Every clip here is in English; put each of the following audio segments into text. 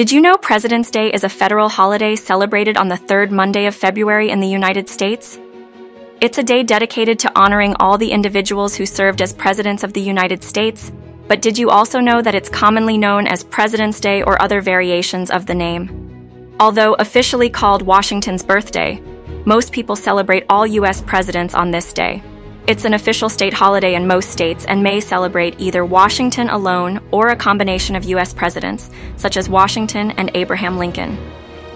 Did you know President's Day is a federal holiday celebrated on the third Monday of February in the United States? It's a day dedicated to honoring all the individuals who served as presidents of the United States, but did you also know that it's commonly known as President's Day or other variations of the name? Although officially called Washington's birthday, most people celebrate all U.S. presidents on this day. It's an official state holiday in most states and may celebrate either Washington alone or a combination of U.S. presidents, such as Washington and Abraham Lincoln.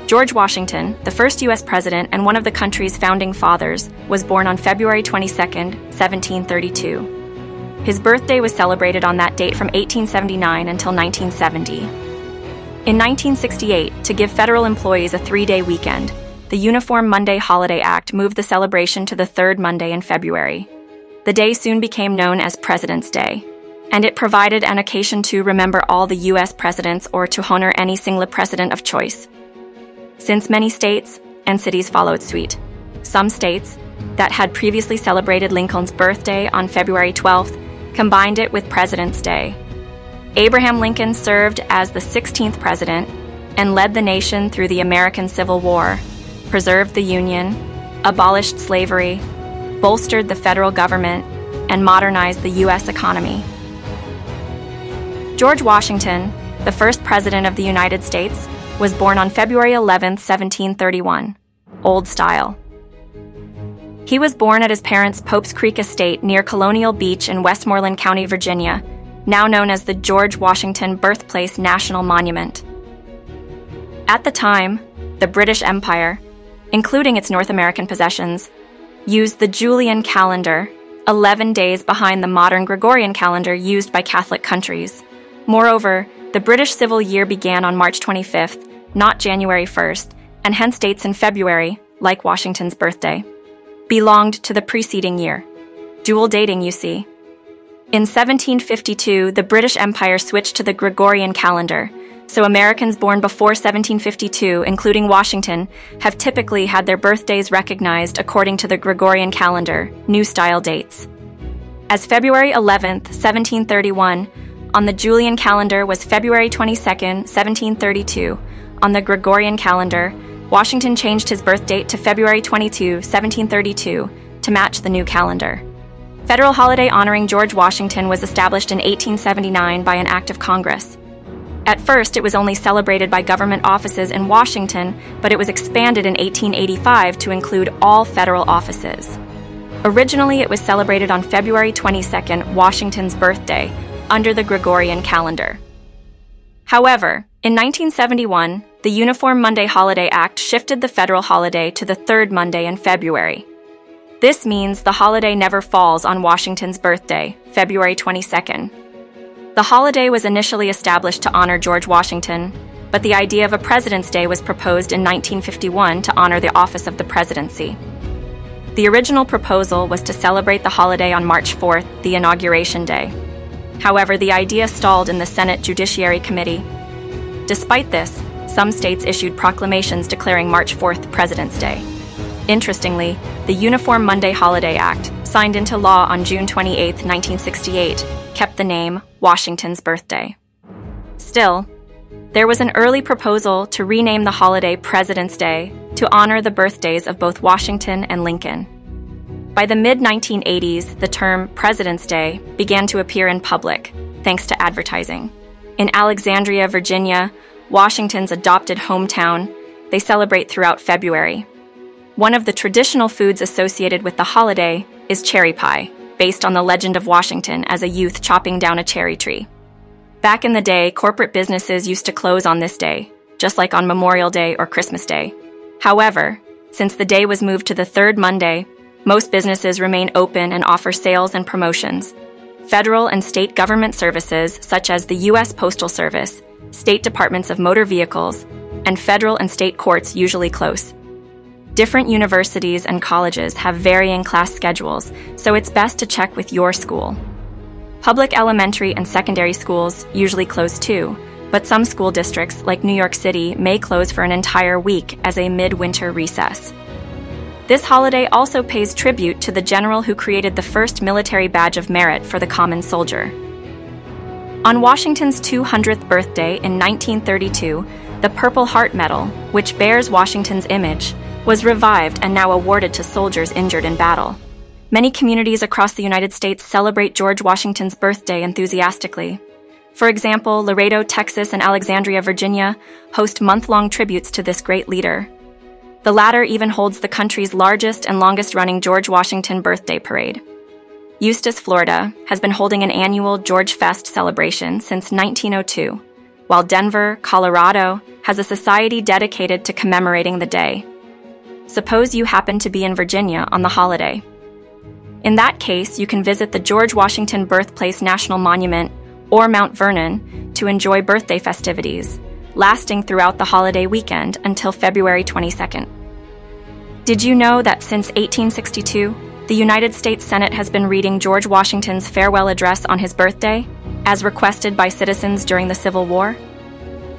George Washington, the first U.S. president and one of the country's founding fathers, was born on February 22, 1732. His birthday was celebrated on that date from 1879 until 1970. In 1968, to give federal employees a three day weekend, the Uniform Monday Holiday Act moved the celebration to the third Monday in February. The day soon became known as President's Day, and it provided an occasion to remember all the U.S. presidents or to honor any single president of choice. Since many states and cities followed suit, some states that had previously celebrated Lincoln's birthday on February 12th combined it with President's Day. Abraham Lincoln served as the 16th president and led the nation through the American Civil War, preserved the Union, abolished slavery, bolstered the federal government, and modernized the U.S. economy. George Washington, the first President of the United States, was born on February 11, 1731, Old Style. He was born at his parents' Pope's Creek estate near Colonial Beach in Westmoreland County, Virginia, now known as the George Washington Birthplace National Monument. At the time, the British Empire, including its North American possessions, used the Julian calendar, 11 days behind the modern Gregorian calendar used by Catholic countries. Moreover, the British civil year began on March 25th, not January 1st, and hence dates in February, like Washington's birthday, belonged to the preceding year. Dual dating, you see. In 1752, the British Empire switched to the Gregorian calendar, so Americans born before 1752, including Washington, have typically had their birthdays recognized according to the Gregorian calendar, New Style dates. As February 11th, 1731, on the Julian calendar was February 22, 1732. On the Gregorian calendar, Washington changed his birth date to February 22, 1732, to match the new calendar. Federal holiday honoring George Washington was established in 1879 by an act of Congress. At first, it was only celebrated by government offices in Washington, but it was expanded in 1885 to include all federal offices. Originally, it was celebrated on February 22nd, Washington's birthday, under the Gregorian calendar. However, in 1971, the Uniform Monday Holiday Act shifted the federal holiday to the third Monday in February. This means the holiday never falls on Washington's birthday, February 22nd. The holiday was initially established to honor George Washington, but the idea of a President's Day was proposed in 1951 to honor the office of the presidency. The original proposal was to celebrate the holiday on March 4th, the Inauguration Day. However, the idea stalled in the Senate Judiciary Committee. Despite this, some states issued proclamations declaring March 4th President's Day. Interestingly, the Uniform Monday Holiday Act, signed into law on June 28, 1968, kept the name Washington's birthday. Still, there was an early proposal to rename the holiday President's Day to honor the birthdays of both Washington and Lincoln. By the mid 1980s, the term President's Day began to appear in public, thanks to advertising. In Alexandria, Virginia, Washington's adopted hometown, they celebrate throughout February. One of the traditional foods associated with the holiday is cherry pie, based on the legend of Washington as a youth chopping down a cherry tree. Back in the day, corporate businesses used to close on this day, just like on Memorial Day or Christmas Day. However, since the day was moved to the third Monday, most businesses remain open and offer sales and promotions. Federal and state government services, such as the U.S. Postal Service, state departments of motor vehicles, and federal and state courts usually close. Different universities and colleges have varying class schedules, so it's best to check with your school. Public elementary and secondary schools usually close too, but some school districts, like New York City, may close for an entire week as a midwinter recess. This holiday also pays tribute to the general who created the first military badge of merit for the common soldier. On Washington's 200th birthday in 1932, The Purple Heart Medal, which bears Washington's image, was revived and now awarded to soldiers injured in battle. Many communities across the United States celebrate George Washington's birthday enthusiastically. For example, Laredo, Texas, and Alexandria, Virginia host month long tributes to this great leader. The latter even holds the country's largest and longest running George Washington birthday parade. Eustis, Florida, has been holding an annual George Fest celebration since 1902, while Denver, Colorado, has a society dedicated to commemorating the day. Suppose you happen to be in Virginia on the holiday. In that case, you can visit the George Washington Birthplace National Monument or Mount Vernon to enjoy birthday festivities, lasting throughout the holiday weekend until February 22nd. Did you know that since 1862, the United States Senate has been reading George Washington's farewell address on his birthday, as requested by citizens during the Civil War?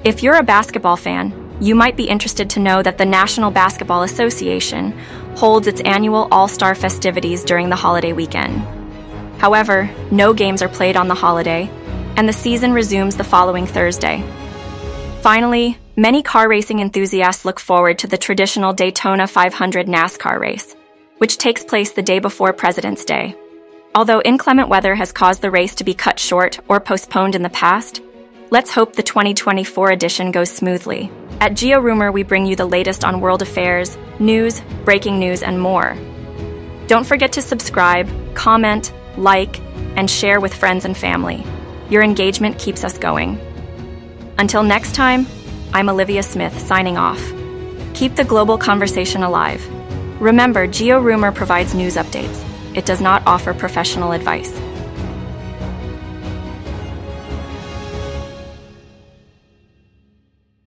If you're a basketball fan, you might be interested to know that the National Basketball Association holds its annual All Star festivities during the holiday weekend. However, no games are played on the holiday, and the season resumes the following Thursday. Finally, many car racing enthusiasts look forward to the traditional Daytona 500 NASCAR race, which takes place the day before President's Day. Although inclement weather has caused the race to be cut short or postponed in the past, let's hope the 2024 edition goes smoothly. At GeoRumor, we bring you the latest on world affairs, news, breaking news, and more. Don't forget to subscribe, comment, like, and share with friends and family. Your engagement keeps us going. Until next time, I'm Olivia Smith signing off. Keep the global conversation alive. Remember, GeoRumor provides news updates. It does not offer professional advice.